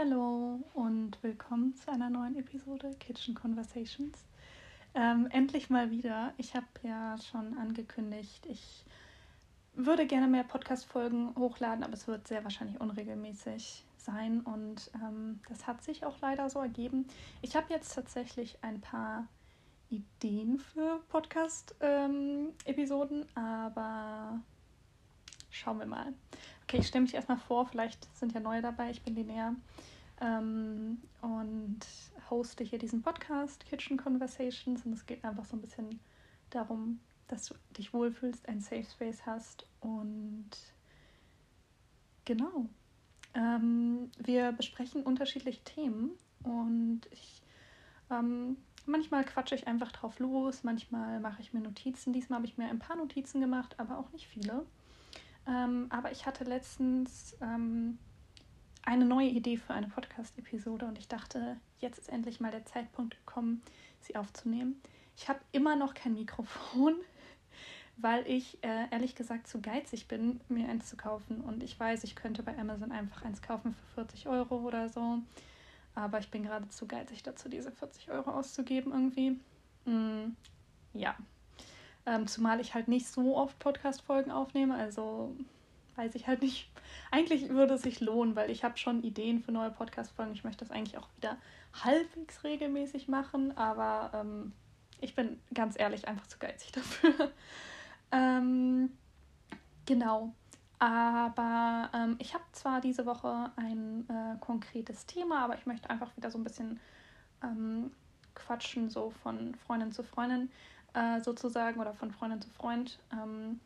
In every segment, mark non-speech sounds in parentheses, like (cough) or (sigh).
Hallo und willkommen zu einer neuen Episode Kitchen Conversations. Ähm, endlich mal wieder. Ich habe ja schon angekündigt, ich würde gerne mehr Podcast-Folgen hochladen, aber es wird sehr wahrscheinlich unregelmäßig sein und ähm, das hat sich auch leider so ergeben. Ich habe jetzt tatsächlich ein paar Ideen für Podcast-Episoden, ähm, aber schauen wir mal. Okay, ich stelle mich erstmal vor, vielleicht sind ja neue dabei. Ich bin Linnea ähm, und hoste hier diesen Podcast Kitchen Conversations und es geht einfach so ein bisschen darum, dass du dich wohlfühlst, ein Safe Space hast und genau. Ähm, wir besprechen unterschiedliche Themen und ich ähm, manchmal quatsche ich einfach drauf los, manchmal mache ich mir Notizen. Diesmal habe ich mir ein paar Notizen gemacht, aber auch nicht viele. Ähm, aber ich hatte letztens ähm, eine neue Idee für eine Podcast-Episode und ich dachte, jetzt ist endlich mal der Zeitpunkt gekommen, sie aufzunehmen. Ich habe immer noch kein Mikrofon, (laughs) weil ich äh, ehrlich gesagt zu geizig bin, mir eins zu kaufen. Und ich weiß, ich könnte bei Amazon einfach eins kaufen für 40 Euro oder so. Aber ich bin gerade zu geizig dazu, diese 40 Euro auszugeben irgendwie. Mm, ja, ähm, zumal ich halt nicht so oft Podcast-Folgen aufnehme, also weiß ich halt nicht. Eigentlich würde es sich lohnen, weil ich habe schon Ideen für neue Podcast-Folgen. Ich möchte das eigentlich auch wieder halbwegs regelmäßig machen, aber ähm, ich bin ganz ehrlich einfach zu geizig (laughs) dafür. ähm, genau. Aber ähm, ich habe zwar diese Woche ein äh, konkretes Thema, aber ich möchte einfach wieder so ein bisschen ähm, quatschen, so von Freundin zu Freundin äh, sozusagen oder von Freundin zu Freund. Ähm,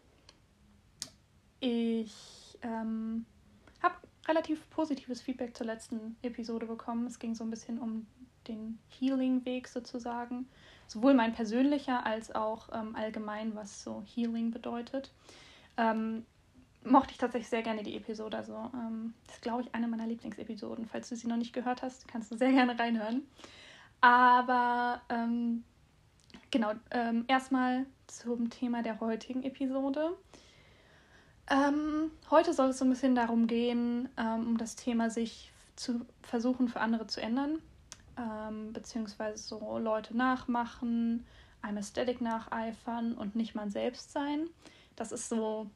ich ähm, habe relativ positives Feedback zur letzten Episode bekommen. Es ging so ein bisschen um den Healing-Weg sozusagen. Sowohl mein persönlicher als auch ähm, allgemein, was so Healing bedeutet. Ähm, mochte ich tatsächlich sehr gerne die Episode. Also, ähm, das ist, glaube ich, eine meiner Lieblingsepisoden. Falls du sie noch nicht gehört hast, kannst du sehr gerne reinhören. Aber ähm, genau, ähm, erstmal zum Thema der heutigen Episode. Ähm, heute soll es so ein bisschen darum gehen, ähm, um das Thema sich zu versuchen für andere zu ändern, ähm, beziehungsweise so Leute nachmachen, einem Aesthetic nacheifern und nicht man selbst sein. Das ist so,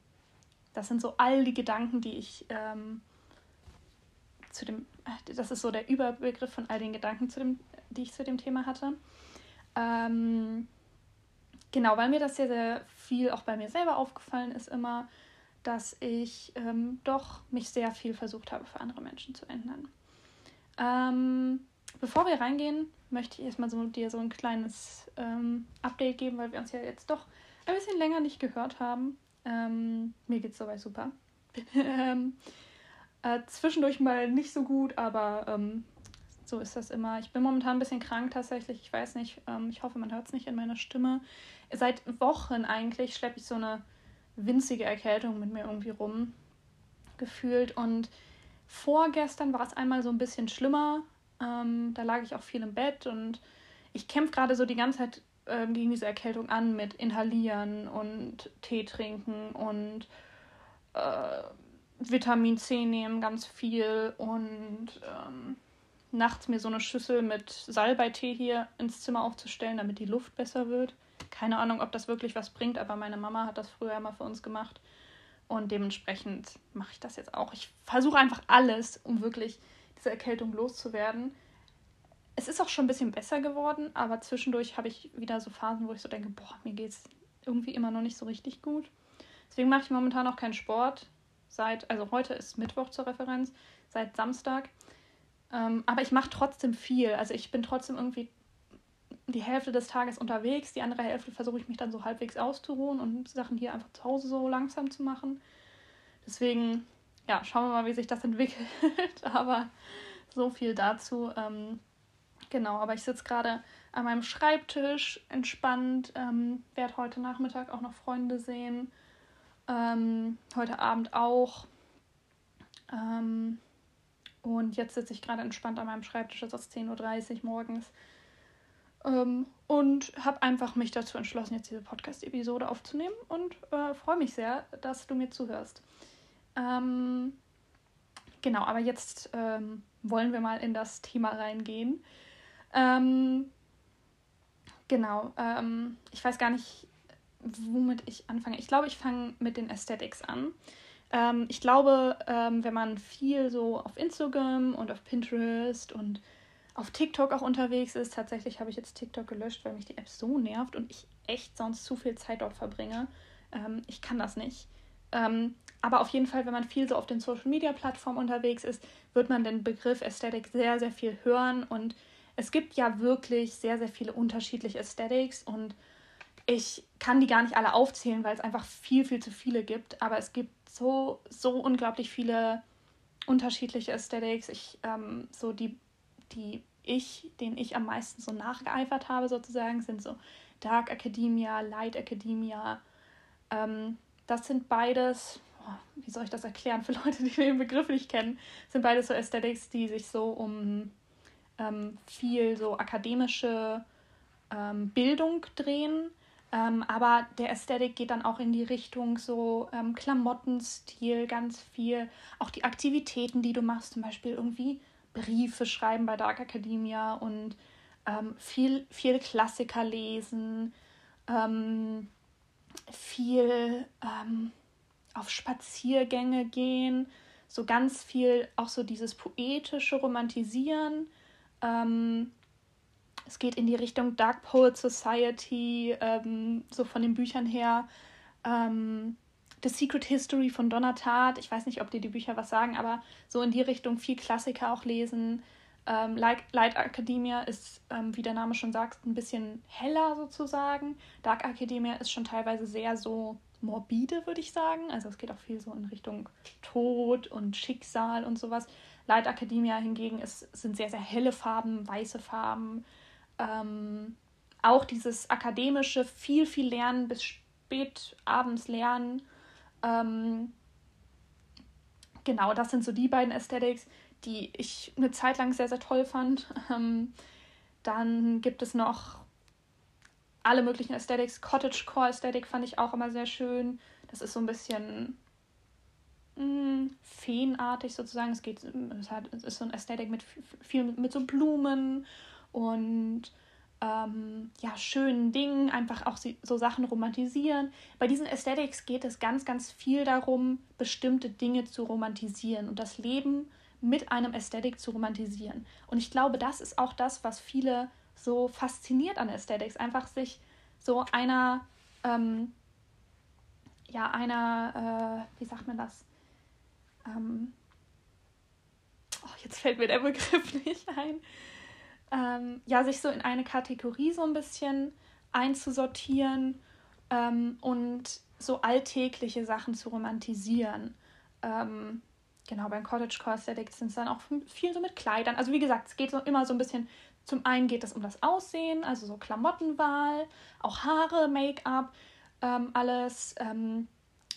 das sind so all die Gedanken, die ich ähm, zu dem, äh, das ist so der Überbegriff von all den Gedanken, zu dem, die ich zu dem Thema hatte. Ähm, genau, weil mir das sehr, sehr viel auch bei mir selber aufgefallen ist immer, dass ich ähm, doch mich sehr viel versucht habe, für andere Menschen zu ändern. Ähm, bevor wir reingehen, möchte ich erstmal so dir so ein kleines ähm, Update geben, weil wir uns ja jetzt doch ein bisschen länger nicht gehört haben. Ähm, mir geht es soweit super. (laughs) Ähm, äh, zwischendurch mal nicht so gut, aber ähm, so ist das immer. Ich bin momentan ein bisschen krank tatsächlich. Ich weiß nicht, ich hoffe, man hört es nicht in meiner Stimme. Seit Wochen eigentlich schleppe ich so eine winzige Erkältung mit mir irgendwie rum gefühlt. Und vorgestern war es einmal so ein bisschen schlimmer. Ähm, da lag ich auch viel im Bett und ich kämpfe gerade so die ganze Zeit ähm, gegen diese Erkältung an mit Inhalieren und Tee trinken und äh, Vitamin C nehmen ganz viel und ähm, nachts mir so eine Schüssel mit Salbeitee hier ins Zimmer aufzustellen, damit die Luft besser wird. Keine Ahnung, ob das wirklich was bringt, aber meine Mama hat das früher immer für uns gemacht. Und dementsprechend mache ich das jetzt auch. Ich versuche einfach alles, um wirklich diese Erkältung loszuwerden. Es ist auch schon ein bisschen besser geworden, aber zwischendurch habe ich wieder so Phasen, wo ich so denke, boah, mir geht es irgendwie immer noch nicht so richtig gut. Deswegen mache ich momentan auch keinen Sport. Seit, also heute ist Mittwoch zur Referenz, seit Samstag. Ähm, aber ich mache trotzdem viel. Also ich bin trotzdem irgendwie die Hälfte des Tages unterwegs, die andere Hälfte versuche ich mich dann so halbwegs auszuruhen und Sachen hier einfach zu Hause so langsam zu machen. Deswegen, ja, schauen wir mal, wie sich das entwickelt. (laughs) aber so viel dazu. Ähm, genau, aber ich sitze gerade an meinem Schreibtisch entspannt, ähm, werde heute Nachmittag auch noch Freunde sehen. Ähm, heute Abend auch. Ähm, und jetzt sitze ich gerade entspannt an meinem Schreibtisch, es ist 10.30 Uhr morgens. Ähm, und habe einfach mich dazu entschlossen, jetzt diese Podcast-Episode aufzunehmen und äh, freue mich sehr, dass du mir zuhörst. Ähm, genau, aber jetzt ähm, wollen wir mal in das Thema reingehen. Ähm, genau, ähm, ich weiß gar nicht, womit ich anfange. Ich glaube, ich fange mit den Aesthetics an. Ähm, ich glaube, wenn man viel so auf Instagram und auf Pinterest und auf TikTok auch unterwegs ist, tatsächlich habe ich jetzt TikTok gelöscht, weil mich die App so nervt und ich echt sonst zu viel Zeit dort verbringe. Ähm, ich kann das nicht. Ähm, aber auf jeden Fall, wenn man viel so auf den Social Media Plattformen unterwegs ist, wird man den Begriff Aesthetic sehr, sehr viel hören. Und es gibt ja wirklich sehr, sehr viele unterschiedliche Aesthetics und ich kann die gar nicht alle aufzählen, weil es einfach viel, viel zu viele gibt. Aber es gibt so, so unglaublich viele unterschiedliche Aesthetics. Ich, ähm, so die, die ich, denen ich am meisten so nachgeeifert habe, sozusagen, sind so Dark Academia, Light Academia. Ähm, das sind beides, oh, wie soll ich das erklären für Leute, die den Begriff nicht kennen, sind beides so Aesthetics, die sich so um ähm, viel so akademische ähm, Bildung drehen. Ähm, aber der Ästhetik geht dann auch in die Richtung so ähm, Klamottenstil, ganz viel. Auch die Aktivitäten, die du machst, zum Beispiel irgendwie Briefe schreiben bei Dark Academia und ähm, viel, viel Klassiker lesen, ähm, viel ähm, auf Spaziergänge gehen, so ganz viel auch so dieses poetische Romantisieren. Ähm, es geht in die Richtung Dark Poet Society, ähm, so von den Büchern her. The Secret History von Donna Tartt. Ich weiß nicht, ob dir die Bücher was sagen, aber so in die Richtung viel Klassiker auch lesen. Ähm, Light, Light Academia ist, ähm, wie der Name schon sagt, ein bisschen heller sozusagen. Dark Academia ist schon teilweise sehr so morbide, würde ich sagen. Also es geht auch viel so in Richtung Tod und Schicksal und sowas. Light Academia hingegen ist, sind sehr, sehr helle Farben, weiße Farben, ähm, auch dieses akademische, viel, viel lernen, bis spät abends lernen. Ähm, genau, das sind so die beiden Aesthetics, die ich eine Zeit lang sehr, sehr toll fand. Ähm, dann gibt es noch alle möglichen Aesthetics. Cottagecore Aesthetic fand ich auch immer sehr schön. Das ist so ein bisschen mh, mm, feenartig sozusagen. Es geht, es, hat, es ist so ein Aesthetic mit viel mit so Blumen und ähm, ja, schönen Dingen, einfach auch so Sachen romantisieren. Bei diesen Aesthetics geht es ganz, ganz viel darum, bestimmte Dinge zu romantisieren und das Leben mit einem Aesthetic zu romantisieren. Und ich glaube, das ist auch das, was viele so fasziniert an Aesthetics, einfach sich so einer, ähm, ja, einer, äh, wie sagt man das? Ähm, oh, jetzt fällt mir der Begriff (laughs) nicht ein ähm, ja, sich so in eine Kategorie so ein bisschen einzusortieren ähm, und so alltägliche Sachen zu romantisieren. Ähm, genau, beim Cottage Core Aesthetic sind es dann auch viel so mit Kleidern. Also wie gesagt, es geht so immer so ein bisschen, zum einen geht es um das Aussehen, also so Klamottenwahl, auch Haare, Make-up, ähm, alles. Ähm,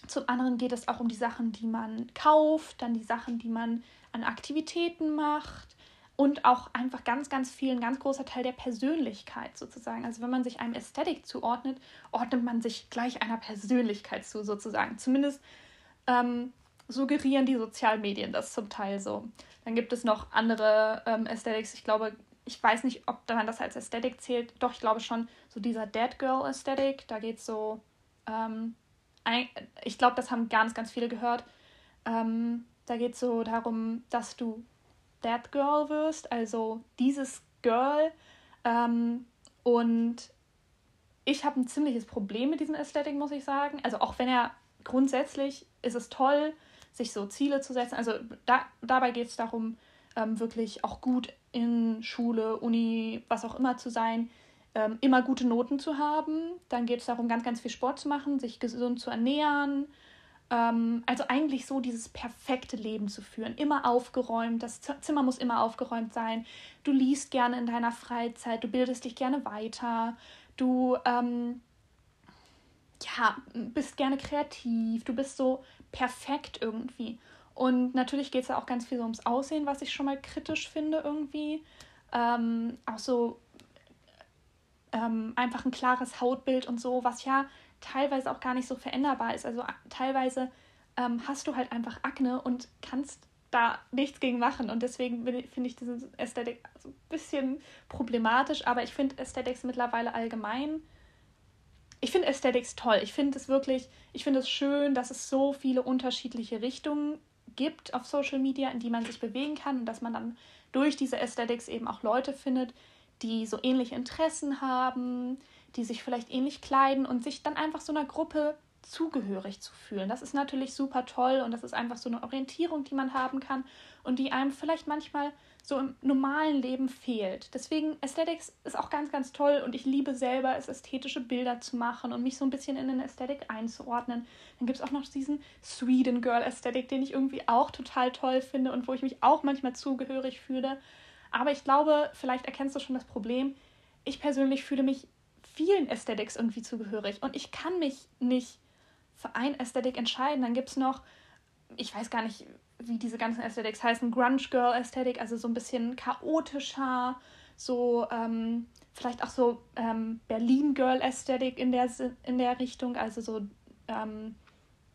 zum anderen geht es auch um die Sachen, die man kauft, dann die Sachen, die man an Aktivitäten macht, und auch einfach ganz, ganz viel, ein ganz großer Teil der Persönlichkeit sozusagen. Also wenn man sich einem Ästhetik zuordnet, ordnet man sich gleich einer Persönlichkeit zu sozusagen. Zumindest ähm, suggerieren die Sozialmedien das zum Teil so. Dann gibt es noch andere ähm, Aesthetics. Ich glaube, ich weiß nicht, ob man das als Ästhetik zählt. Doch, ich glaube schon, so dieser Dead Girl Ästhetik. Da geht es so, ähm, ein, ich glaube, das haben ganz, ganz viele gehört. Ähm, da geht es so darum, dass du that girl wirst, also dieses Girl. Ähm, und ich habe ein ziemliches Problem mit diesem Aesthetic, muss ich sagen. Also auch wenn er grundsätzlich ist es toll, sich so Ziele zu setzen. Also da, dabei geht es darum, ähm, wirklich auch gut in Schule, Uni, was auch immer zu sein, ähm, immer gute Noten zu haben. Dann geht es darum, ganz, ganz viel Sport zu machen, sich gesund zu ernähren, ähm, also eigentlich so dieses perfekte Leben zu führen. Immer aufgeräumt, das Zimmer muss immer aufgeräumt sein. Du liest gerne in deiner Freizeit, du bildest dich gerne weiter, du ähm, ja, bist gerne kreativ, du bist so perfekt irgendwie. Und natürlich geht es ja auch ganz viel so ums Aussehen, was ich schon mal kritisch finde irgendwie. Ähm, auch so ähm, einfach ein klares Hautbild und so, was ja teilweise auch gar nicht so veränderbar ist. Also teilweise ähm, hast du halt einfach Akne und kannst da nichts gegen machen. Und deswegen finde ich diesen Ästhetik so ein bisschen problematisch. Aber ich finde Ästhetics mittlerweile allgemein. Ich finde Ästhetics toll. Ich finde es wirklich, ich finde es schön, dass es so viele unterschiedliche Richtungen gibt auf Social Media, in die man sich bewegen kann und dass man dann durch diese Aesthetics eben auch Leute findet, die so ähnliche Interessen haben, die sich vielleicht ähnlich kleiden und sich dann einfach so einer Gruppe zugehörig zu fühlen. Das ist natürlich super toll und das ist einfach so eine Orientierung, die man haben kann und die einem vielleicht manchmal so im normalen Leben fehlt. Deswegen Aesthetics ist auch ganz, ganz toll und ich liebe selber es, ästhetische Bilder zu machen und mich so ein bisschen in eine Ästhetik einzuordnen. Dann gibt es auch noch diesen Sweden Girl Ästhetik, den ich irgendwie auch total toll finde und wo ich mich auch manchmal zugehörig fühle. Aber ich glaube, vielleicht erkennst du schon das Problem. Ich persönlich fühle mich vielen Aesthetics irgendwie zugehörig. Und ich kann mich nicht für ein Ästhetik entscheiden. Dann gibt es noch, ich weiß gar nicht, wie diese ganzen Aesthetics heißen, Grunge Girl Ästhetik, also so ein bisschen chaotischer, so ähm, vielleicht auch so ähm, Berlin Girl Ästhetik in der, in der Richtung, also so, ähm,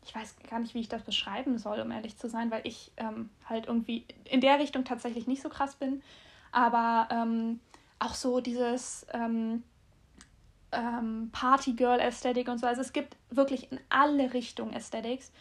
ich weiß gar nicht, wie ich das beschreiben soll, um ehrlich zu sein, weil ich ähm, halt irgendwie in der Richtung tatsächlich nicht so krass bin, aber ähm, auch so dieses ähm, Party Girl Ästhetik und so, also es gibt wirklich in alle Richtungen Aesthetics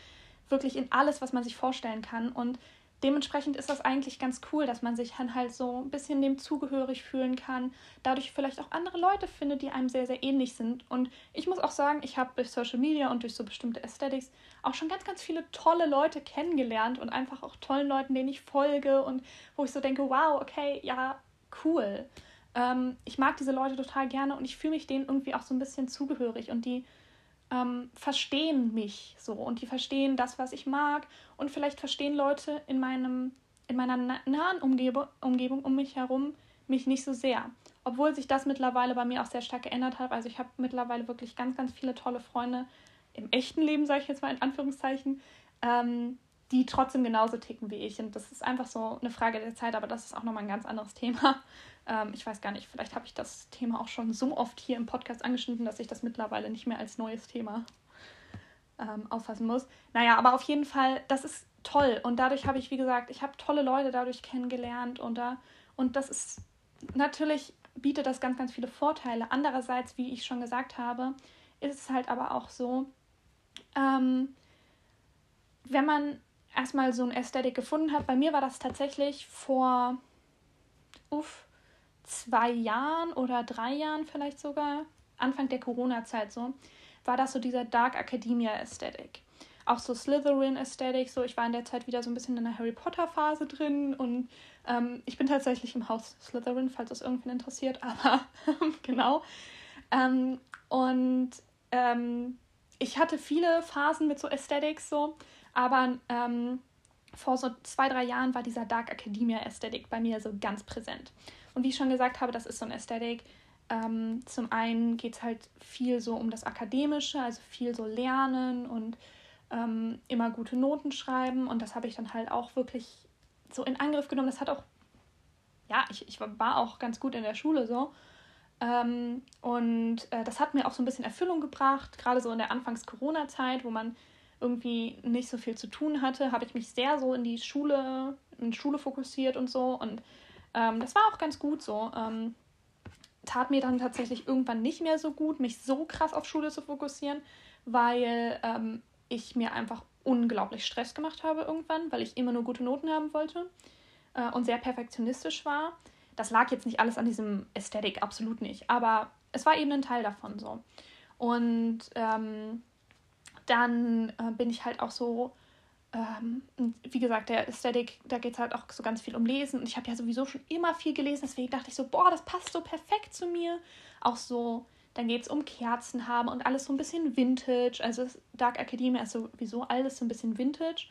wirklich in alles, was man sich vorstellen kann. Und dementsprechend ist das eigentlich ganz cool, dass man sich dann halt so ein bisschen dem zugehörig fühlen kann, dadurch vielleicht auch andere Leute findet, die einem sehr, sehr ähnlich sind. Und ich muss auch sagen, ich habe durch Social Media und durch so bestimmte Aesthetics auch schon ganz, ganz viele tolle Leute kennengelernt und einfach auch tollen Leuten, denen ich folge und wo ich so denke, wow, okay, ja, cool. Ähm, ich mag diese Leute total gerne und ich fühle mich denen irgendwie auch so ein bisschen zugehörig und die ähm, verstehen mich so und die verstehen das, was ich mag und vielleicht verstehen Leute in meinem in meiner nahen Umgebe Umgebung um mich herum mich nicht so sehr. Obwohl sich das mittlerweile bei mir auch sehr stark geändert hat. Also ich habe mittlerweile wirklich ganz, ganz viele tolle Freunde im echten Leben, sage ich jetzt mal in Anführungszeichen, ähm, die trotzdem genauso ticken wie ich. Und das ist einfach so eine Frage der Zeit, aber das ist auch nochmal ein ganz anderes Thema. Ähm, ich weiß gar nicht, vielleicht habe ich das Thema auch schon so oft hier im Podcast angeschnitten, dass ich das mittlerweile nicht mehr als neues Thema ähm, auffassen muss. Naja, aber auf jeden Fall, das ist toll. Und dadurch habe ich, wie gesagt, ich habe tolle Leute dadurch kennengelernt und, da, und das ist natürlich bietet das ganz, ganz viele Vorteile. Andererseits, wie ich schon gesagt habe, ist es halt aber auch so, ähm, wenn man erstmal so ein Ästhetik gefunden hat, bei mir war das tatsächlich vor, uff, zwei Jahren oder drei Jahren vielleicht sogar, Anfang der Corona-Zeit so, war das so dieser Dark Academia Aesthetic. Auch so Slytherin Aesthetic, so ich war in der Zeit wieder so ein bisschen in der Harry Potter Phase drin und ähm, ich bin tatsächlich im Haus Slytherin, falls das irgendwen interessiert, (laughs) aber genau. Ähm, und ähm, ich hatte viele Phasen mit so Aesthetics so, aber ähm, vor so zwei, drei Jahren war dieser Dark Academia Aesthetic bei mir so ganz präsent. Und wie ich schon gesagt habe, das ist so ein Ästhetik. Ähm, zum einen geht es halt viel so um das Akademische, also viel so Lernen und ähm, immer gute Noten schreiben. Und das habe ich dann halt auch wirklich so in Angriff genommen. Das hat auch, ja, ich, ich war auch ganz gut in der Schule so. Ähm, und äh, das hat mir auch so ein bisschen Erfüllung gebracht, gerade so in der Anfangs-Corona-Zeit, wo man irgendwie nicht so viel zu tun hatte, habe ich mich sehr so in die Schule, in Schule fokussiert und so. Und ähm, das war auch ganz gut so. Ähm, tat mir dann tatsächlich irgendwann nicht mehr so gut, mich so krass auf Schule zu fokussieren, weil ähm, ich mir einfach unglaublich Stress gemacht habe irgendwann, weil ich immer nur gute Noten haben wollte äh, und sehr perfektionistisch war. Das lag jetzt nicht alles an diesem Ästhetik, absolut nicht, aber es war eben ein Teil davon so. Und ähm, dann äh, bin ich halt auch so ähm, wie gesagt, der Aesthetic, da geht es halt auch so ganz viel um Lesen. Und ich habe ja sowieso schon immer viel gelesen, deswegen dachte ich so, boah, das passt so perfekt zu mir. Auch so, dann geht es um Kerzen haben und alles so ein bisschen Vintage. Also Dark Academia ist sowieso alles so ein bisschen Vintage.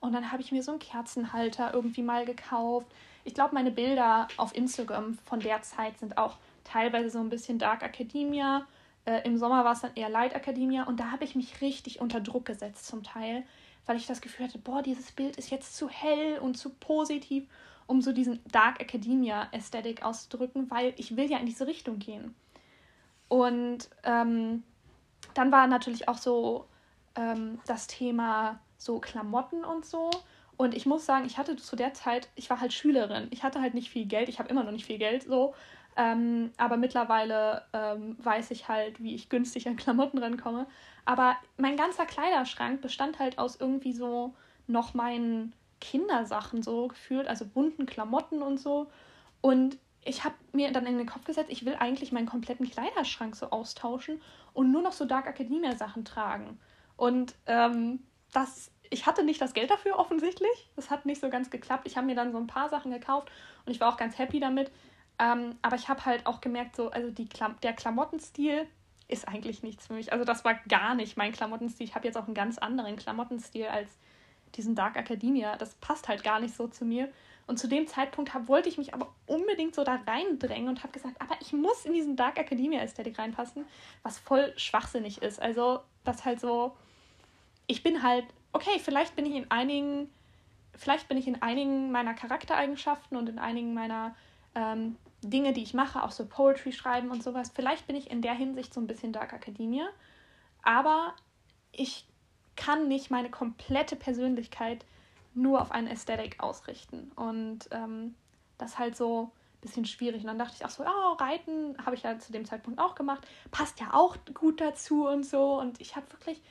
Und dann habe ich mir so einen Kerzenhalter irgendwie mal gekauft. Ich glaube, meine Bilder auf Instagram von der Zeit sind auch teilweise so ein bisschen Dark Academia. Äh, Im Sommer war es dann eher Light Academia. Und da habe ich mich richtig unter Druck gesetzt zum Teil weil ich das Gefühl hatte, boah, dieses Bild ist jetzt zu hell und zu positiv, um so diesen Dark Academia Ästhetik auszudrücken, weil ich will ja in diese Richtung gehen. Und ähm, dann war natürlich auch so ähm, das Thema so Klamotten und so. Und ich muss sagen, ich hatte zu der Zeit, ich war halt Schülerin. Ich hatte halt nicht viel Geld. Ich habe immer noch nicht viel Geld so. Ähm, aber mittlerweile ähm, weiß ich halt, wie ich günstig an Klamotten rankomme. Aber mein ganzer Kleiderschrank bestand halt aus irgendwie so noch meinen Kindersachen so gefühlt, also bunten Klamotten und so. Und ich habe mir dann in den Kopf gesetzt, ich will eigentlich meinen kompletten Kleiderschrank so austauschen und nur noch so Dark Academia Sachen tragen. Und ähm, das, ich hatte nicht das Geld dafür offensichtlich. Das hat nicht so ganz geklappt. Ich habe mir dann so ein paar Sachen gekauft und ich war auch ganz happy damit. Ähm, aber ich habe halt auch gemerkt, so, also die Klam der Klamottenstil ist eigentlich nichts für mich. Also das war gar nicht mein Klamottenstil. Ich habe jetzt auch einen ganz anderen Klamottenstil als diesen Dark Academia. Das passt halt gar nicht so zu mir. Und zu dem Zeitpunkt hab, wollte ich mich aber unbedingt so da reindrängen und habe gesagt, aber ich muss in diesen Dark Academia Ästhetik reinpassen, was voll schwachsinnig ist. Also das halt so, ich bin halt, okay, vielleicht bin ich in einigen, vielleicht bin ich in einigen meiner Charaktereigenschaften und in einigen meiner ähm, Dinge, die ich mache, auch so Poetry schreiben und sowas, vielleicht bin ich in der Hinsicht so ein bisschen Dark Academia, aber ich kann nicht meine komplette Persönlichkeit nur auf eine Ästhetik ausrichten. Und ähm, das ist halt so ein bisschen schwierig. Und dann dachte ich auch so, oh, Reiten habe ich ja zu dem Zeitpunkt auch gemacht, passt ja auch gut dazu und so. Und ich habe wirklich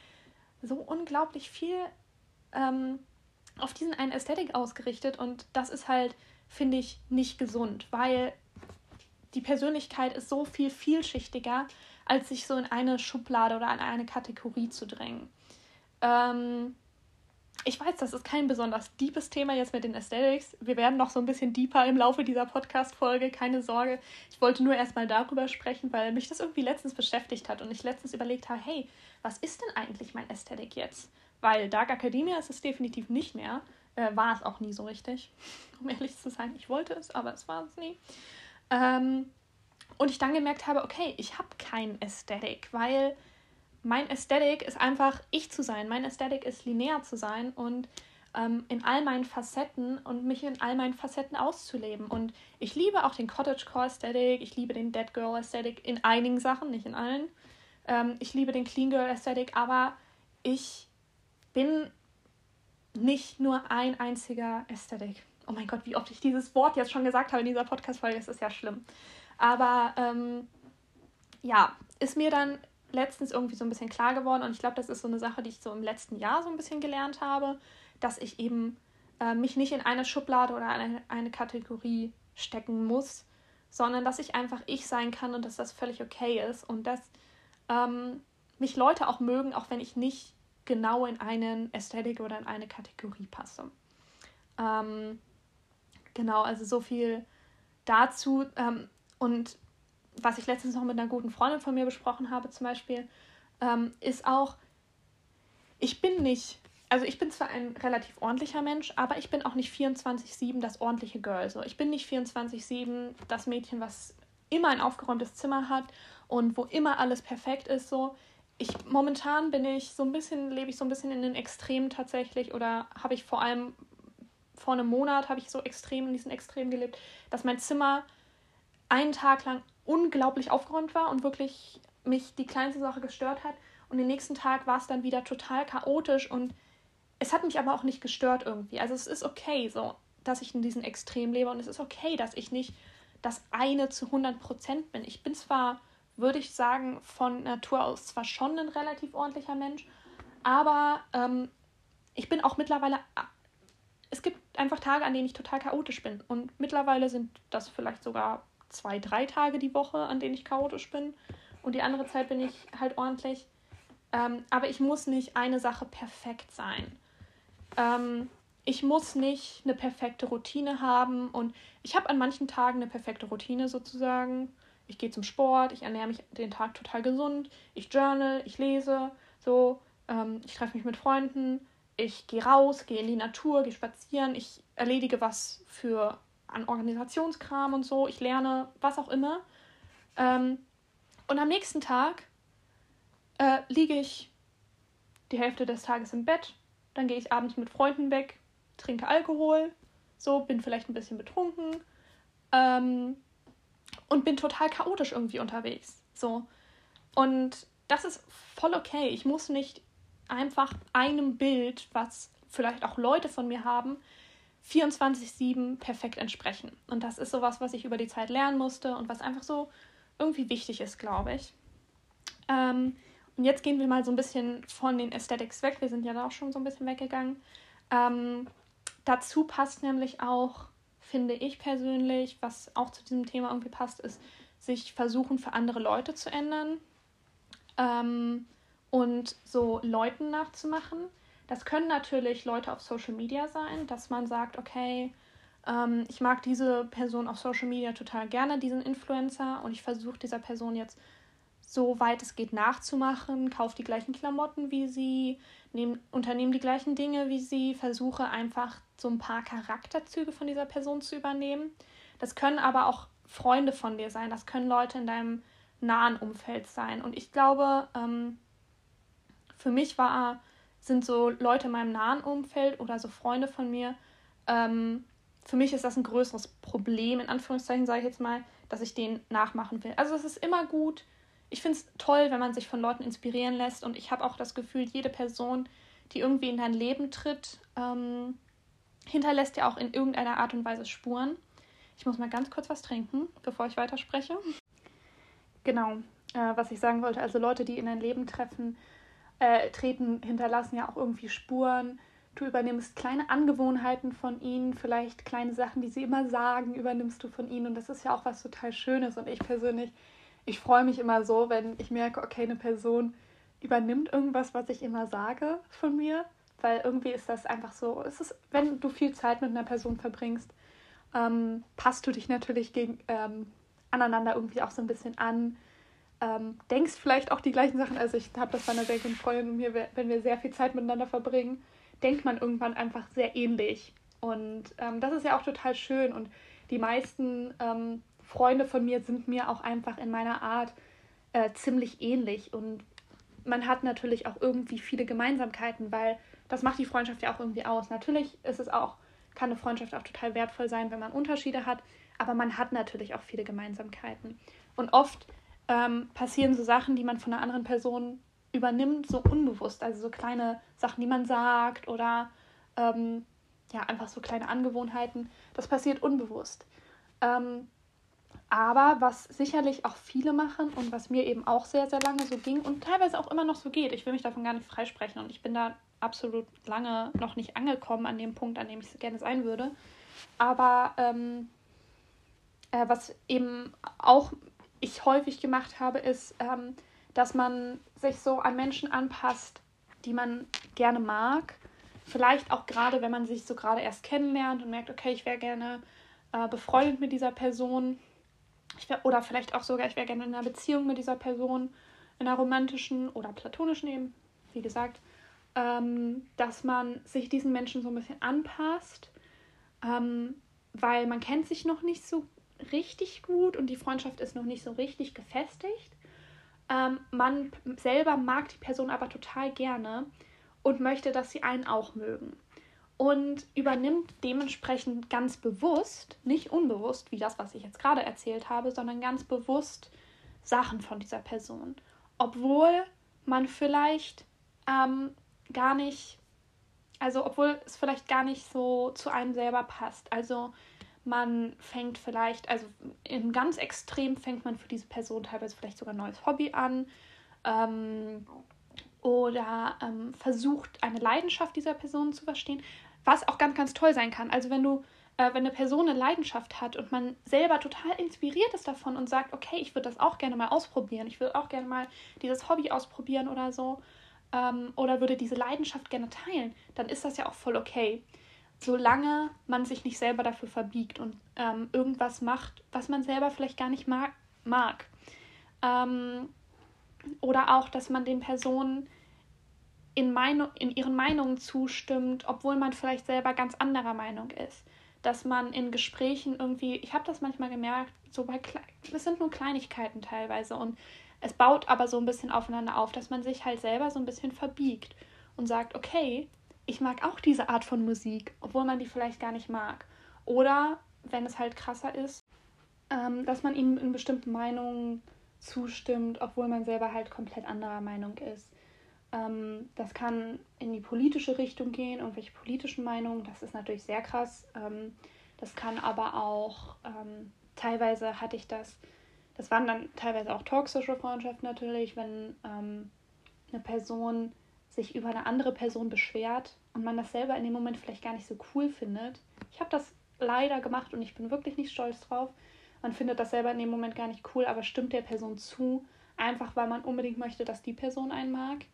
so unglaublich viel ähm, auf diesen einen Ästhetik ausgerichtet. Und das ist halt, finde ich, nicht gesund, weil die Persönlichkeit ist so viel vielschichtiger, als sich so in eine Schublade oder in eine Kategorie zu drängen. Ähm, ich weiß, das ist kein besonders deepes Thema jetzt mit den Aesthetics. Wir werden noch so ein bisschen deeper im Laufe dieser Podcast-Folge, keine Sorge. Ich wollte nur erstmal darüber sprechen, weil mich das irgendwie letztens beschäftigt hat und ich letztens überlegt habe, hey, was ist denn eigentlich mein Aesthetic jetzt? Weil Dark Academia ist es definitiv nicht mehr. Äh, war es auch nie so richtig, (laughs) um ehrlich zu sein. Ich wollte es, aber es war es nie. Ähm, und ich dann gemerkt habe, okay, ich habe kein Aesthetic, weil mein Aesthetic ist einfach ich zu sein. Mein Aesthetic ist linear zu sein und ähm, in all meinen Facetten und mich in all meinen Facetten auszuleben. Und ich liebe auch den Cottagecore Aesthetic, ich liebe den Dead Girl Aesthetic in einigen Sachen, nicht in allen. Ähm, ich liebe den Clean Girl Aesthetic, aber ich bin nicht nur ein einziger Aesthetic. Oh mein Gott, wie oft ich dieses Wort jetzt schon gesagt habe in dieser Podcast-Folge, das ist ja schlimm. Aber ähm, ja, ist mir dann letztens irgendwie so ein bisschen klar geworden und ich glaube, das ist so eine Sache, die ich so im letzten Jahr so ein bisschen gelernt habe, dass ich eben äh, mich nicht in eine Schublade oder eine, eine Kategorie stecken muss, sondern dass ich einfach ich sein kann und dass das völlig okay ist und dass ähm, mich Leute auch mögen, auch wenn ich nicht genau in einen Ästhetik oder in eine Kategorie passe. Ähm, genau, also so viel dazu. Ähm, und was ich letztens noch mit einer guten Freundin von mir besprochen habe, zum Beispiel, ähm, ist auch, ich bin nicht, also ich bin zwar ein relativ ordentlicher Mensch, aber ich bin auch nicht 24-7 das ordentliche Girl. So. Ich bin nicht 24-7 das Mädchen, was immer ein aufgeräumtes Zimmer hat und wo immer alles perfekt ist. So. Ich, momentan bin ich so ein bisschen, lebe ich so ein bisschen in den Extremen tatsächlich oder habe ich vor allem vor einem Monat habe ich so extrem in diesen Extremen gelebt, dass mein Zimmer einen Tag lang unglaublich aufgeräumt war und wirklich mich die kleinste Sache gestört hat. Und den nächsten Tag war es dann wieder total chaotisch und es hat mich aber auch nicht gestört irgendwie. Also es ist okay so, dass ich in diesem Extrem lebe und es ist okay, dass ich nicht das eine zu 100 Prozent bin. Ich bin zwar, würde ich sagen, von Natur aus zwar schon ein relativ ordentlicher Mensch, aber ähm, ich bin auch mittlerweile. Es gibt einfach Tage, an denen ich total chaotisch bin. Und mittlerweile sind das vielleicht sogar zwei, drei Tage die Woche, an denen ich chaotisch bin. Und die andere Zeit bin ich halt ordentlich. Ähm, aber ich muss nicht eine Sache perfekt sein. Ähm, ich muss nicht eine perfekte Routine haben. Und ich habe an manchen Tagen eine perfekte Routine sozusagen. Ich gehe zum Sport, ich ernähre mich den Tag total gesund, ich journal, ich lese, so, ähm, ich treffe mich mit Freunden, ich gehe raus, gehe in die Natur, gehe spazieren, ich erledige was für an Organisationskram und so. Ich lerne was auch immer. Ähm, und am nächsten Tag äh, liege ich die Hälfte des Tages im Bett. Dann gehe ich abends mit Freunden weg, trinke Alkohol, so, bin vielleicht ein bisschen betrunken ähm, und bin total chaotisch irgendwie unterwegs. So. Und das ist voll okay. Ich muss nicht einfach einem Bild, was vielleicht auch Leute von mir haben, 24-7 perfekt entsprechen. Und das ist sowas, was ich über die Zeit lernen musste und was einfach so irgendwie wichtig ist, glaube ich. Ähm, und jetzt gehen wir mal so ein bisschen von den Aesthetics weg. Wir sind ja da auch schon so ein bisschen weggegangen. Ähm, dazu passt nämlich auch, finde ich persönlich, was auch zu diesem Thema irgendwie passt, ist, sich versuchen für andere Leute zu ändern ähm, und so Leuten nachzumachen. Das können natürlich Leute auf Social Media sein, dass man sagt, okay, ähm, ich mag diese Person auf Social Media total gerne, diesen Influencer, und ich versuche dieser Person jetzt so weit es geht nachzumachen, kaufe die gleichen Klamotten wie sie, nehm, unternehme die gleichen Dinge wie sie, versuche einfach so ein paar Charakterzüge von dieser Person zu übernehmen. Das können aber auch Freunde von dir sein, das können Leute in deinem nahen Umfeld sein. Und ich glaube, ähm, für mich war, sind so Leute in meinem nahen Umfeld oder so Freunde von mir, ähm, für mich ist das ein größeres Problem, in Anführungszeichen sage ich jetzt mal, dass ich den nachmachen will. Also es ist immer gut, ich finde es toll, wenn man sich von Leuten inspirieren lässt und ich habe auch das Gefühl, jede Person, die irgendwie in dein Leben tritt, ähm, hinterlässt ja auch in irgendeiner Art und Weise Spuren. Ich muss mal ganz kurz was trinken, bevor ich weiterspreche. Genau, äh, was ich sagen wollte, also Leute, die in dein Leben treffen, äh, treten, hinterlassen ja auch irgendwie Spuren. Du übernimmst kleine Angewohnheiten von ihnen, vielleicht kleine Sachen, die sie immer sagen, übernimmst du von ihnen. Und das ist ja auch was total Schönes. Und ich persönlich ich freue mich immer so, wenn ich merke, okay, eine Person übernimmt irgendwas, was ich immer sage von mir, weil irgendwie ist das einfach so, es ist, wenn du viel Zeit mit einer Person verbringst, ähm, passt du dich natürlich gegen, ähm, aneinander irgendwie auch so ein bisschen an, ähm, denkst vielleicht auch die gleichen Sachen, also ich habe das bei einer sehr guten Freundin und mir, wenn wir sehr viel Zeit miteinander verbringen, denkt man irgendwann einfach sehr ähnlich. Und ähm, das ist ja auch total schön. Und die meisten ähm, Freunde von mir sind mir auch einfach in meiner Art äh, ziemlich ähnlich. Und man hat natürlich auch irgendwie viele Gemeinsamkeiten, weil das macht die Freundschaft ja auch irgendwie aus. Natürlich ist es auch, kann eine Freundschaft auch total wertvoll sein, wenn man Unterschiede hat, aber man hat natürlich auch viele Gemeinsamkeiten. Und oft ähm, passieren so Sachen, die man von einer anderen Person übernimmt, so unbewusst. Also so kleine Sachen, die man sagt oder ähm, ja, einfach so kleine Angewohnheiten. Das passiert unbewusst. Ähm, aber was sicherlich auch viele machen und was mir eben auch sehr, sehr lange so ging und teilweise auch immer noch so geht, ich will mich davon gar nicht freisprechen und ich bin da absolut lange noch nicht angekommen an dem Punkt, an dem ich gerne sein würde. Aber ähm, äh, was eben auch ich häufig gemacht habe, ist, ähm, dass man sich so an Menschen anpasst, die man gerne mag. Vielleicht auch gerade, wenn man sich so gerade erst kennenlernt und merkt, okay, ich wäre gerne äh, befreundet mit dieser Person ich wär, oder vielleicht auch sogar, ich wäre gerne in einer Beziehung mit dieser Person, in einer romantischen oder platonischen eben, wie gesagt, ähm, dass man sich diesen Menschen so ein bisschen anpasst, ähm, weil man kennt sich noch nicht so richtig gut und die Freundschaft ist noch nicht so richtig gefestigt. Ähm, man selber mag die Person aber total gerne und möchte, dass sie einen auch mögen und übernimmt dementsprechend ganz bewusst, nicht unbewusst, wie das, was ich jetzt gerade erzählt habe, sondern ganz bewusst Sachen von dieser Person. Obwohl man vielleicht ähm, gar nicht, also obwohl es vielleicht gar nicht so zu einem selber passt. Also man fängt vielleicht, also im ganz Extrem fängt man für diese Person teilweise vielleicht sogar ein neues Hobby an. Ähm, oder ähm, versucht eine Leidenschaft dieser Person zu verstehen, was auch ganz, ganz toll sein kann. Also wenn du, äh, wenn eine Person eine Leidenschaft hat und man selber total inspiriert ist davon und sagt, okay, ich würde das auch gerne mal ausprobieren, ich würde auch gerne mal dieses Hobby ausprobieren oder so, ähm, oder würde diese Leidenschaft gerne teilen, dann ist das ja auch voll okay. Solange man sich nicht selber dafür verbiegt und ähm, irgendwas macht, was man selber vielleicht gar nicht mag. mag. Ähm, oder auch, dass man den Personen in, Meinung, in ihren Meinungen zustimmt, obwohl man vielleicht selber ganz anderer Meinung ist. Dass man in Gesprächen irgendwie, ich habe das manchmal gemerkt, so bei, es sind nur Kleinigkeiten teilweise und es baut aber so ein bisschen aufeinander auf, dass man sich halt selber so ein bisschen verbiegt und sagt, okay, ich mag auch diese Art von Musik, obwohl man die vielleicht gar nicht mag. Oder, wenn es halt krasser ist, ähm, dass man ihnen in bestimmten Meinungen zustimmt, obwohl man selber halt komplett anderer Meinung ist. Ähm, das kann in die politische Richtung gehen, irgendwelche politischen Meinungen. Das ist natürlich sehr krass. Ähm, das kann aber auch, ähm, teilweise hatte ich das, das waren dann teilweise auch toxische Freundschaften natürlich, wenn ähm, eine Person sich über eine andere Person beschwert und man das selber in dem Moment vielleicht gar nicht so cool findet. Ich habe das leider gemacht und ich bin wirklich nicht stolz drauf. Man findet das selber in dem Moment gar nicht cool, aber stimmt der Person zu, einfach weil man unbedingt möchte, dass die Person einen mag.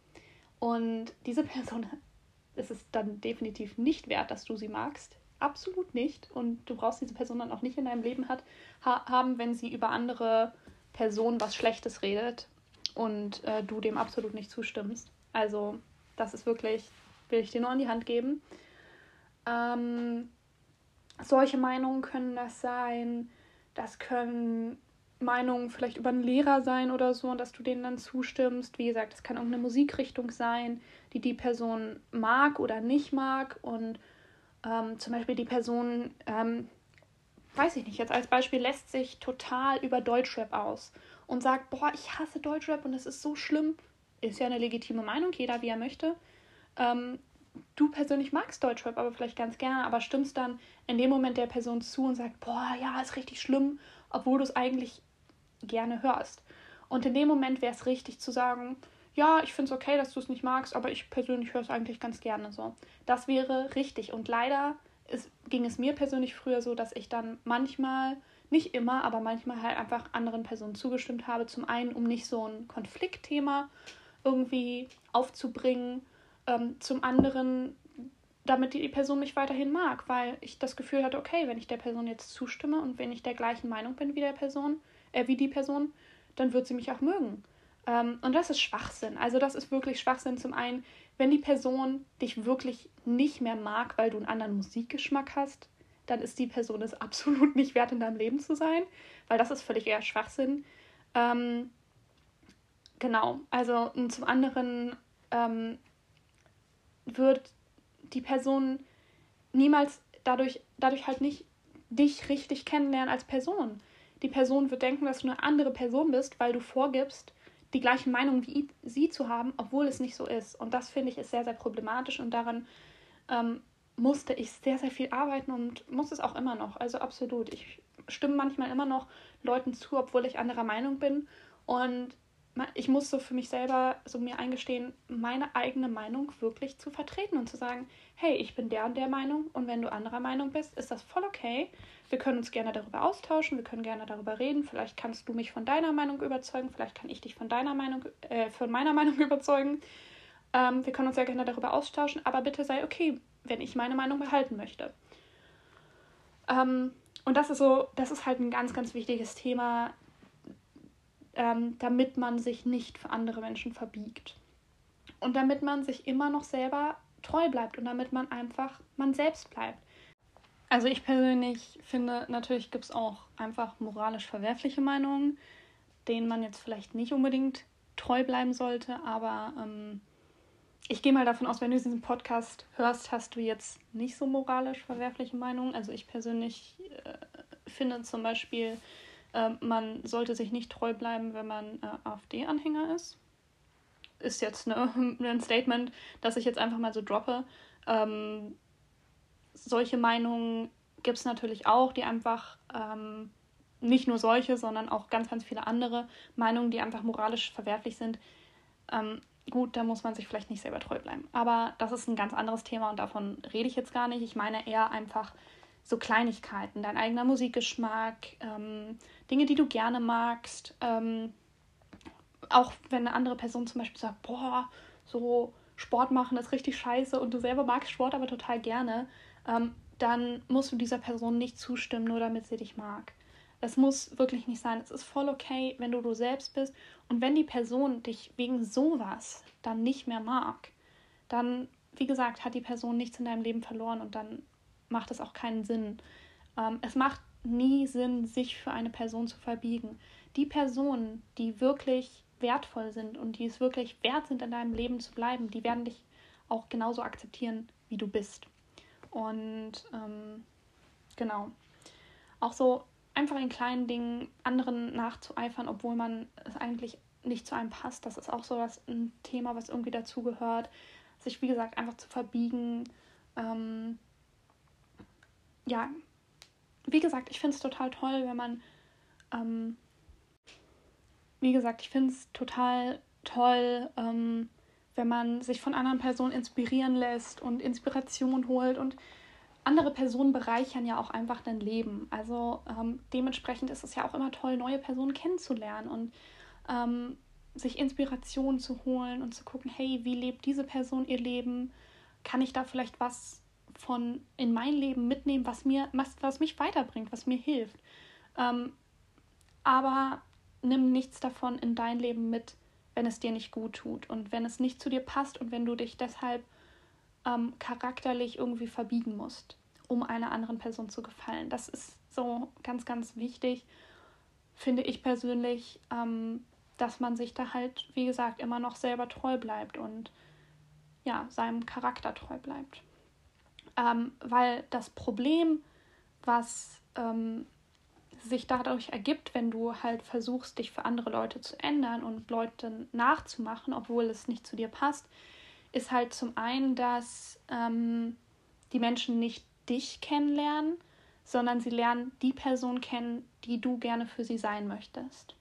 Und diese Person (laughs) ist es dann definitiv nicht wert, dass du sie magst. Absolut nicht. Und du brauchst diese Person dann auch nicht in deinem Leben hat, ha haben, wenn sie über andere Personen was Schlechtes redet und äh, du dem absolut nicht zustimmst. Also, das ist wirklich, will ich dir nur an die Hand geben. Ähm, solche Meinungen können das sein. Das können Meinung vielleicht über einen Lehrer sein oder so und dass du denen dann zustimmst. Wie gesagt, es kann irgendeine Musikrichtung sein, die die Person mag oder nicht mag und ähm, zum Beispiel die Person, ähm, weiß ich nicht, jetzt als Beispiel lässt sich total über Deutschrap aus und sagt, boah, ich hasse Deutschrap und es ist so schlimm. Ist ja eine legitime Meinung, jeder wie er möchte. Ähm, du persönlich magst Deutschrap aber vielleicht ganz gerne, aber stimmst dann in dem Moment der Person zu und sagst, boah, ja, ist richtig schlimm, obwohl du es eigentlich gerne hörst. Und in dem Moment wäre es richtig zu sagen, ja, ich finde es okay, dass du es nicht magst, aber ich persönlich höre es eigentlich ganz gerne so. Das wäre richtig. Und leider ist, ging es mir persönlich früher so, dass ich dann manchmal, nicht immer, aber manchmal halt einfach anderen Personen zugestimmt habe. Zum einen, um nicht so ein Konfliktthema irgendwie aufzubringen. Ähm, zum anderen, damit die Person mich weiterhin mag, weil ich das Gefühl hatte, okay, wenn ich der Person jetzt zustimme und wenn ich der gleichen Meinung bin wie der Person, äh, wie die Person, dann wird sie mich auch mögen. Ähm, und das ist Schwachsinn. Also das ist wirklich Schwachsinn. Zum einen, wenn die Person dich wirklich nicht mehr mag, weil du einen anderen Musikgeschmack hast, dann ist die Person es (laughs) absolut nicht wert, in deinem Leben zu sein, weil das ist völlig eher Schwachsinn. Ähm, genau, also zum anderen ähm, wird die Person niemals dadurch, dadurch halt nicht dich richtig kennenlernen als Person die Person wird denken, dass du eine andere Person bist, weil du vorgibst, die gleiche Meinung wie sie zu haben, obwohl es nicht so ist. Und das finde ich ist sehr, sehr problematisch und daran ähm, musste ich sehr, sehr viel arbeiten und muss es auch immer noch. Also absolut. Ich stimme manchmal immer noch Leuten zu, obwohl ich anderer Meinung bin. Und ich muss so für mich selber so mir eingestehen, meine eigene Meinung wirklich zu vertreten und zu sagen, hey, ich bin der und der Meinung und wenn du anderer Meinung bist, ist das voll okay. Wir können uns gerne darüber austauschen, wir können gerne darüber reden. Vielleicht kannst du mich von deiner Meinung überzeugen, vielleicht kann ich dich von deiner Meinung, äh, von meiner Meinung (laughs) überzeugen. Ähm, wir können uns ja gerne darüber austauschen, aber bitte sei okay, wenn ich meine Meinung behalten möchte. Ähm, und das ist so, das ist halt ein ganz, ganz wichtiges Thema, ähm, damit man sich nicht für andere Menschen verbiegt. Und damit man sich immer noch selber treu bleibt und damit man einfach man selbst bleibt. Also ich persönlich finde, natürlich gibt es auch einfach moralisch verwerfliche Meinungen, denen man jetzt vielleicht nicht unbedingt treu bleiben sollte, aber ähm, ich gehe mal davon aus, wenn du diesen Podcast hörst, hast du jetzt nicht so moralisch verwerfliche Meinungen. Also ich persönlich äh, finde zum Beispiel, äh, man sollte sich nicht treu bleiben, wenn man äh, AfD-Anhänger ist. Ist jetzt ne, (laughs) ein Statement, das ich jetzt einfach mal so droppe. Ähm, solche Meinungen gibt es natürlich auch, die einfach ähm, nicht nur solche, sondern auch ganz, ganz viele andere Meinungen, die einfach moralisch verwerflich sind. Ähm, gut, da muss man sich vielleicht nicht selber treu bleiben. Aber das ist ein ganz anderes Thema und davon rede ich jetzt gar nicht. Ich meine eher einfach so Kleinigkeiten, dein eigener Musikgeschmack, ähm, Dinge, die du gerne magst. Ähm, auch wenn eine andere Person zum Beispiel sagt, boah, so Sport machen ist richtig scheiße und du selber magst Sport aber total gerne, ähm, dann musst du dieser Person nicht zustimmen, nur damit sie dich mag. Es muss wirklich nicht sein. Es ist voll okay, wenn du du selbst bist. Und wenn die Person dich wegen sowas dann nicht mehr mag, dann, wie gesagt, hat die Person nichts in deinem Leben verloren und dann macht es auch keinen Sinn. Ähm, es macht nie Sinn, sich für eine Person zu verbiegen. Die Personen, die wirklich wertvoll sind und die es wirklich wert sind, in deinem Leben zu bleiben, die werden dich auch genauso akzeptieren, wie du bist. Und ähm, genau. Auch so einfach in kleinen Dingen anderen nachzueifern, obwohl man es eigentlich nicht zu einem passt. Das ist auch so was, ein Thema, was irgendwie dazugehört. Sich, wie gesagt, einfach zu verbiegen. Ähm, ja, wie gesagt, ich finde es total toll, wenn man, ähm, wie gesagt, ich finde es total toll, ähm, wenn man sich von anderen Personen inspirieren lässt und Inspiration holt und andere Personen bereichern ja auch einfach dein Leben. Also ähm, dementsprechend ist es ja auch immer toll, neue Personen kennenzulernen und ähm, sich Inspiration zu holen und zu gucken, hey, wie lebt diese Person ihr Leben? Kann ich da vielleicht was von in mein Leben mitnehmen, was mir, was, was mich weiterbringt, was mir hilft? Ähm, aber nimm nichts davon in dein Leben mit, wenn es dir nicht gut tut und wenn es nicht zu dir passt und wenn du dich deshalb ähm, charakterlich irgendwie verbiegen musst, um einer anderen Person zu gefallen. Das ist so ganz, ganz wichtig, finde ich persönlich, ähm, dass man sich da halt, wie gesagt, immer noch selber treu bleibt und ja, seinem Charakter treu bleibt. Ähm, weil das Problem, was ähm, sich dadurch ergibt, wenn du halt versuchst, dich für andere Leute zu ändern und Leute nachzumachen, obwohl es nicht zu dir passt, ist halt zum einen, dass ähm, die Menschen nicht dich kennenlernen, sondern sie lernen die Person kennen, die du gerne für sie sein möchtest.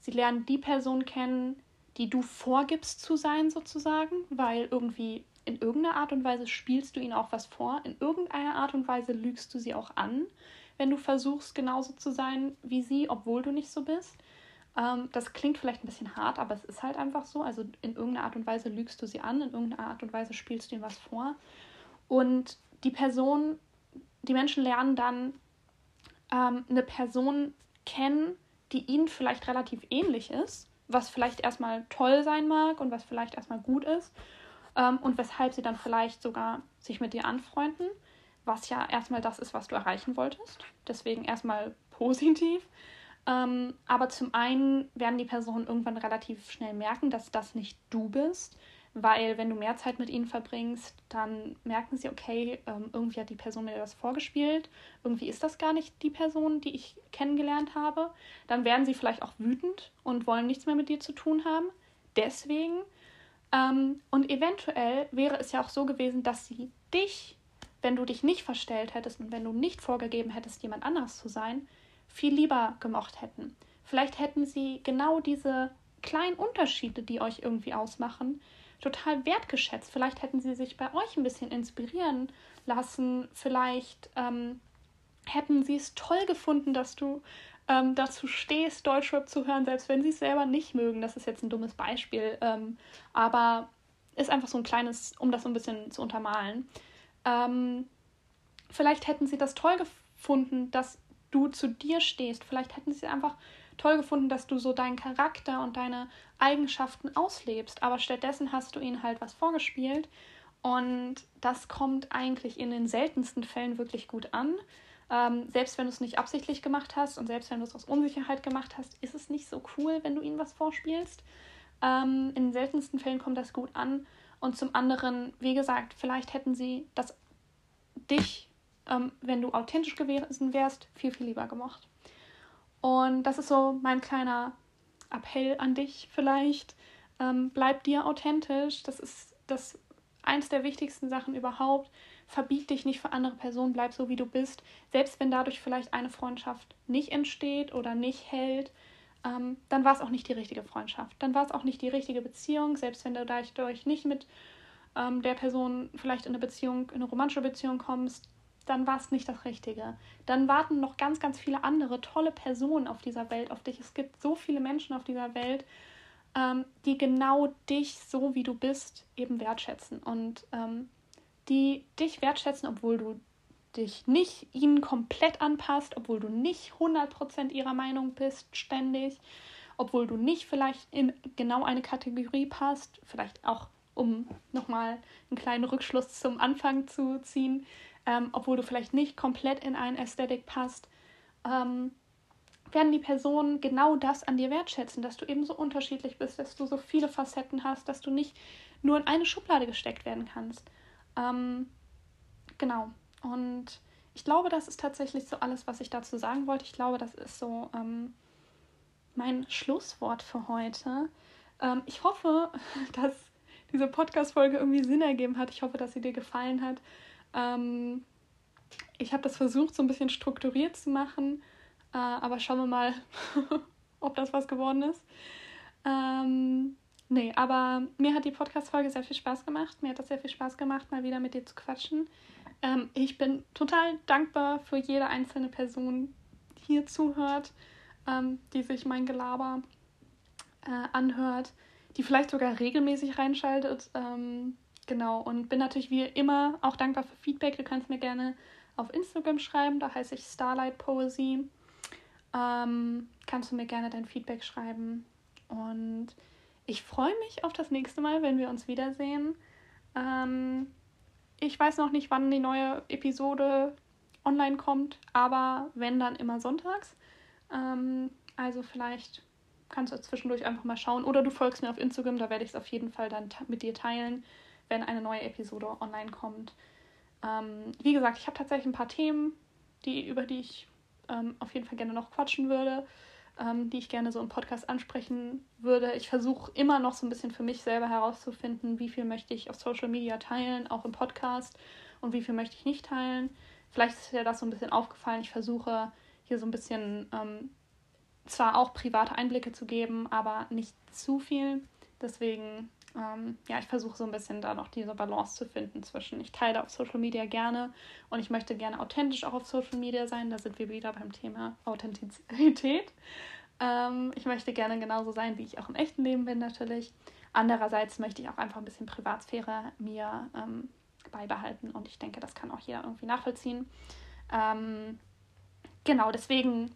Sie lernen die Person kennen, die du vorgibst zu sein, sozusagen, weil irgendwie in irgendeiner Art und Weise spielst du ihnen auch was vor, in irgendeiner Art und Weise lügst du sie auch an, wenn du versuchst, genauso zu sein wie sie, obwohl du nicht so bist. Ähm, das klingt vielleicht ein bisschen hart, aber es ist halt einfach so. Also in irgendeiner Art und Weise lügst du sie an, in irgendeiner Art und Weise spielst du ihnen was vor. Und die Person, die Menschen lernen dann ähm, eine Person kennen, die ihnen vielleicht relativ ähnlich ist, was vielleicht erstmal toll sein mag und was vielleicht erstmal gut ist ähm, und weshalb sie dann vielleicht sogar sich mit dir anfreunden, was ja erstmal das ist, was du erreichen wolltest. Deswegen erstmal (laughs) positiv. Ähm, aber zum einen werden die Personen irgendwann relativ schnell merken, dass das nicht du bist, weil wenn du mehr Zeit mit ihnen verbringst, dann merken sie, okay, ähm, irgendwie hat die Person mir das vorgespielt, irgendwie ist das gar nicht die Person, die ich kennengelernt habe. Dann werden sie vielleicht auch wütend und wollen nichts mehr mit dir zu tun haben. Deswegen. Ähm, und eventuell wäre es ja auch so gewesen, dass sie dich, wenn du dich nicht verstellt hättest und wenn du nicht vorgegeben hättest, jemand anderes zu sein, viel lieber gemocht hätten. Vielleicht hätten sie genau diese kleinen Unterschiede, die euch irgendwie ausmachen, total wertgeschätzt. Vielleicht hätten sie sich bei euch ein bisschen inspirieren lassen. Vielleicht ähm, hätten sie es toll gefunden, dass du ähm, dazu stehst, Deutschrap zu hören, selbst wenn sie es selber nicht mögen. Das ist jetzt ein dummes Beispiel, ähm, aber ist einfach so ein kleines, um das so ein bisschen zu untermalen. Ähm, vielleicht hätten sie das toll gefunden, dass du zu dir stehst. Vielleicht hätten sie einfach toll gefunden, dass du so deinen Charakter und deine Eigenschaften auslebst, aber stattdessen hast du ihnen halt was vorgespielt und das kommt eigentlich in den seltensten Fällen wirklich gut an. Ähm, selbst wenn du es nicht absichtlich gemacht hast und selbst wenn du es aus Unsicherheit gemacht hast, ist es nicht so cool, wenn du ihnen was vorspielst. Ähm, in den seltensten Fällen kommt das gut an. Und zum anderen, wie gesagt, vielleicht hätten sie das dich, ähm, wenn du authentisch gewesen wärst, viel, viel lieber gemocht. Und das ist so mein kleiner Appell an dich vielleicht. Ähm, bleib dir authentisch. Das ist das eins der wichtigsten Sachen überhaupt. Verbieg dich nicht für andere Personen, bleib so wie du bist. Selbst wenn dadurch vielleicht eine Freundschaft nicht entsteht oder nicht hält, ähm, dann war es auch nicht die richtige Freundschaft. Dann war es auch nicht die richtige Beziehung, selbst wenn du dadurch nicht mit ähm, der Person vielleicht in eine Beziehung, in eine romantische Beziehung kommst, dann war es nicht das Richtige. Dann warten noch ganz, ganz viele andere tolle Personen auf dieser Welt auf dich. Es gibt so viele Menschen auf dieser Welt, ähm, die genau dich so wie du bist eben wertschätzen und ähm, die dich wertschätzen, obwohl du dich nicht ihnen komplett anpasst, obwohl du nicht 100% ihrer Meinung bist ständig, obwohl du nicht vielleicht in genau eine Kategorie passt, vielleicht auch um nochmal einen kleinen Rückschluss zum Anfang zu ziehen, ähm, obwohl du vielleicht nicht komplett in ein Ästhetik passt, ähm, werden die Personen genau das an dir wertschätzen, dass du eben so unterschiedlich bist, dass du so viele Facetten hast, dass du nicht nur in eine Schublade gesteckt werden kannst. Ähm, genau. Und ich glaube, das ist tatsächlich so alles, was ich dazu sagen wollte. Ich glaube, das ist so, ähm, mein Schlusswort für heute. Ähm, ich hoffe, (laughs) dass diese Podcast-Folge irgendwie Sinn ergeben hat. Ich hoffe, dass sie dir gefallen hat. Ähm, ich habe das versucht, so ein bisschen strukturiert zu machen, äh, aber schauen wir mal, (laughs) ob das was geworden ist. Ähm, nee, aber mir hat die Podcast-Folge sehr viel Spaß gemacht. Mir hat das sehr viel Spaß gemacht, mal wieder mit dir zu quatschen. Ähm, ich bin total dankbar für jede einzelne Person, die hier zuhört, ähm, die sich mein Gelaber äh, anhört, die vielleicht sogar regelmäßig reinschaltet. Ähm, genau, und bin natürlich wie immer auch dankbar für Feedback. Du kannst mir gerne auf Instagram schreiben, da heiße ich Starlight Poesy. Ähm, kannst du mir gerne dein Feedback schreiben. Und ich freue mich auf das nächste Mal, wenn wir uns wiedersehen. Ähm, ich weiß noch nicht, wann die neue Episode online kommt, aber wenn dann immer sonntags. Ähm, also vielleicht kannst du zwischendurch einfach mal schauen oder du folgst mir auf Instagram, da werde ich es auf jeden Fall dann mit dir teilen, wenn eine neue Episode online kommt. Ähm, wie gesagt, ich habe tatsächlich ein paar Themen, die, über die ich ähm, auf jeden Fall gerne noch quatschen würde, ähm, die ich gerne so im Podcast ansprechen würde. Ich versuche immer noch so ein bisschen für mich selber herauszufinden, wie viel möchte ich auf Social Media teilen, auch im Podcast und wie viel möchte ich nicht teilen. Vielleicht ist dir das so ein bisschen aufgefallen. Ich versuche hier so ein bisschen ähm, zwar auch private Einblicke zu geben, aber nicht zu viel. Deswegen ähm, ja, ich versuche so ein bisschen da noch diese Balance zu finden zwischen, ich teile auf Social Media gerne und ich möchte gerne authentisch auch auf Social Media sein. Da sind wir wieder beim Thema Authentizität. Ähm, ich möchte gerne genauso sein, wie ich auch im echten Leben bin, natürlich. Andererseits möchte ich auch einfach ein bisschen Privatsphäre mir ähm, beibehalten und ich denke, das kann auch jeder irgendwie nachvollziehen. Ähm, genau, deswegen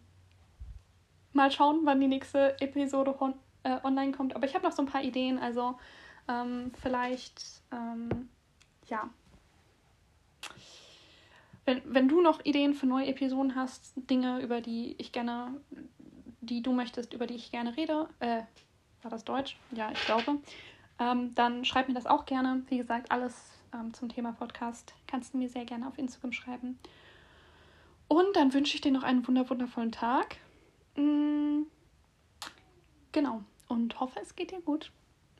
mal schauen, wann die nächste Episode äh, online kommt. Aber ich habe noch so ein paar Ideen, also ähm, vielleicht, ähm, ja. Wenn, wenn du noch Ideen für neue Episoden hast, Dinge, über die ich gerne, die du möchtest, über die ich gerne rede, äh, war das Deutsch? Ja, ich glaube. Ähm, dann schreib mir das auch gerne. Wie gesagt, alles ähm, zum Thema Podcast kannst du mir sehr gerne auf Instagram schreiben. Und dann wünsche ich dir noch einen wundervollen Tag. Mm, genau. Und hoffe, es geht dir gut.